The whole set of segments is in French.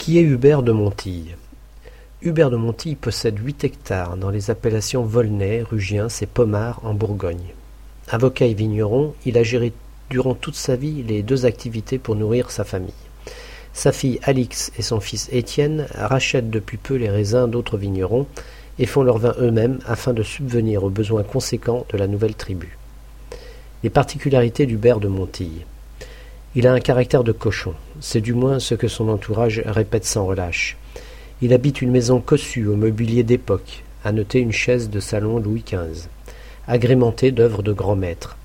Qui est Hubert de Montille? Hubert de Montille possède huit hectares dans les appellations Volnay, Rugiens et Pommard en Bourgogne. Avocat et vigneron, il a géré durant toute sa vie les deux activités pour nourrir sa famille. Sa fille Alix et son fils Étienne rachètent depuis peu les raisins d'autres vignerons et font leur vin eux-mêmes afin de subvenir aux besoins conséquents de la nouvelle tribu. Les particularités d'Hubert de Montille. Il a un caractère de cochon, c'est du moins ce que son entourage répète sans relâche. Il habite une maison cossue au mobilier d'époque, à noter une chaise de salon Louis XV, agrémentée d'œuvres de grands maîtres.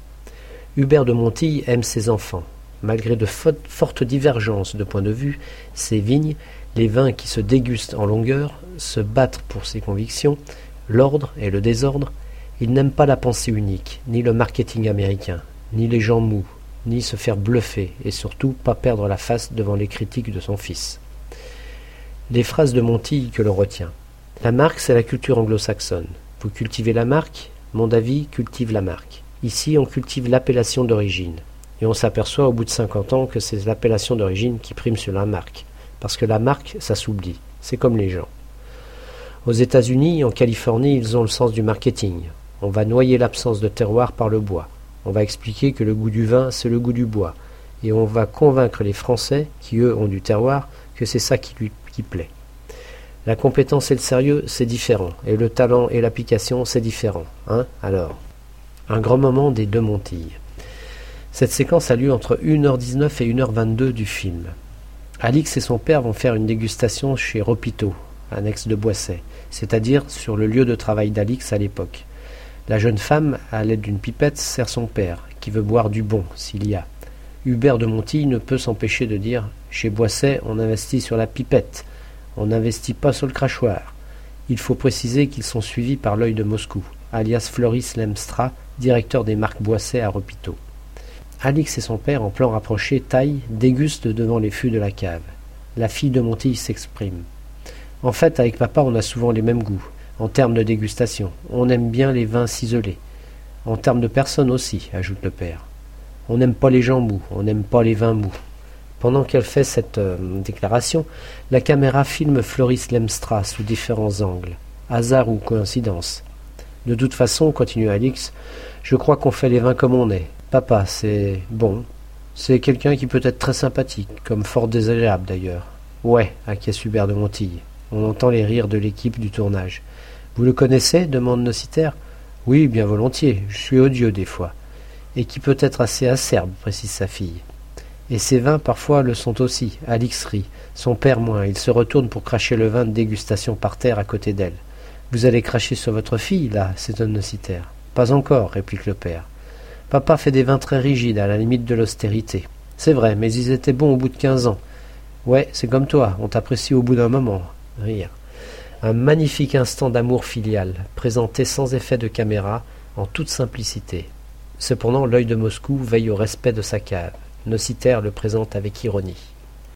Hubert de Montille aime ses enfants. Malgré de fortes divergences de point de vue, ses vignes, les vins qui se dégustent en longueur, se battent pour ses convictions, l'ordre et le désordre, il n'aime pas la pensée unique, ni le marketing américain, ni les gens mous, ni se faire bluffer, et surtout pas perdre la face devant les critiques de son fils. Les phrases de Montille que l'on retient. La marque, c'est la culture anglo-saxonne. Vous cultivez la marque, mon David cultive la marque. Ici, on cultive l'appellation d'origine. Et on s'aperçoit au bout de 50 ans que c'est l'appellation d'origine qui prime sur la marque. Parce que la marque, ça s'oublie. C'est comme les gens. Aux États-Unis, en Californie, ils ont le sens du marketing. On va noyer l'absence de terroir par le bois. On va expliquer que le goût du vin, c'est le goût du bois. Et on va convaincre les Français, qui eux ont du terroir, que c'est ça qui lui plaît. La compétence et le sérieux, c'est différent. Et le talent et l'application, c'est différent. Hein? Alors un grand moment des deux Montilles. Cette séquence a lieu entre 1h19 et 1h22 du film. Alix et son père vont faire une dégustation chez Ropito, annexe de Boisset, c'est-à-dire sur le lieu de travail d'Alix à l'époque. La jeune femme, à l'aide d'une pipette, sert son père, qui veut boire du bon, s'il y a. Hubert de Montille ne peut s'empêcher de dire Chez Boisset, on investit sur la pipette, on n'investit pas sur le crachoir. Il faut préciser qu'ils sont suivis par l'œil de Moscou, alias Floris Lemstra, directeur des marques Boisset à Repito. Alix et son père, en plan rapproché, taillent, dégustent devant les fûts de la cave. La fille de Montille s'exprime. En fait, avec papa, on a souvent les mêmes goûts, en termes de dégustation. On aime bien les vins ciselés. En termes de personnes aussi, ajoute le père. On n'aime pas les gens mous, on n'aime pas les vins mous. Pendant qu'elle fait cette euh, déclaration, la caméra filme Floris Lemstra sous différents angles. Hasard ou coïncidence de toute façon, continue Alix, je crois qu'on fait les vins comme on est. Papa, c'est bon. C'est quelqu'un qui peut être très sympathique, comme fort désagréable d'ailleurs. Ouais, acquiesce Hubert de Montille. On entend les rires de l'équipe du tournage. Vous le connaissez demande Nocitaire. Oui, bien volontiers. Je suis odieux des fois. Et qui peut être assez acerbe, précise sa fille. Et ses vins parfois le sont aussi. Alix rit. Son père moins. Il se retourne pour cracher le vin de dégustation par terre à côté d'elle. Vous allez cracher sur votre fille, là, s'étonne Nocitaire. Pas encore, réplique le père. Papa fait des vins très rigides, à la limite de l'austérité. C'est vrai, mais ils étaient bons au bout de quinze ans. Ouais, c'est comme toi, on t'apprécie au bout d'un moment. Rire. Un magnifique instant d'amour filial, présenté sans effet de caméra, en toute simplicité. Cependant, l'œil de Moscou veille au respect de sa cave. Nocitaire le présente avec ironie.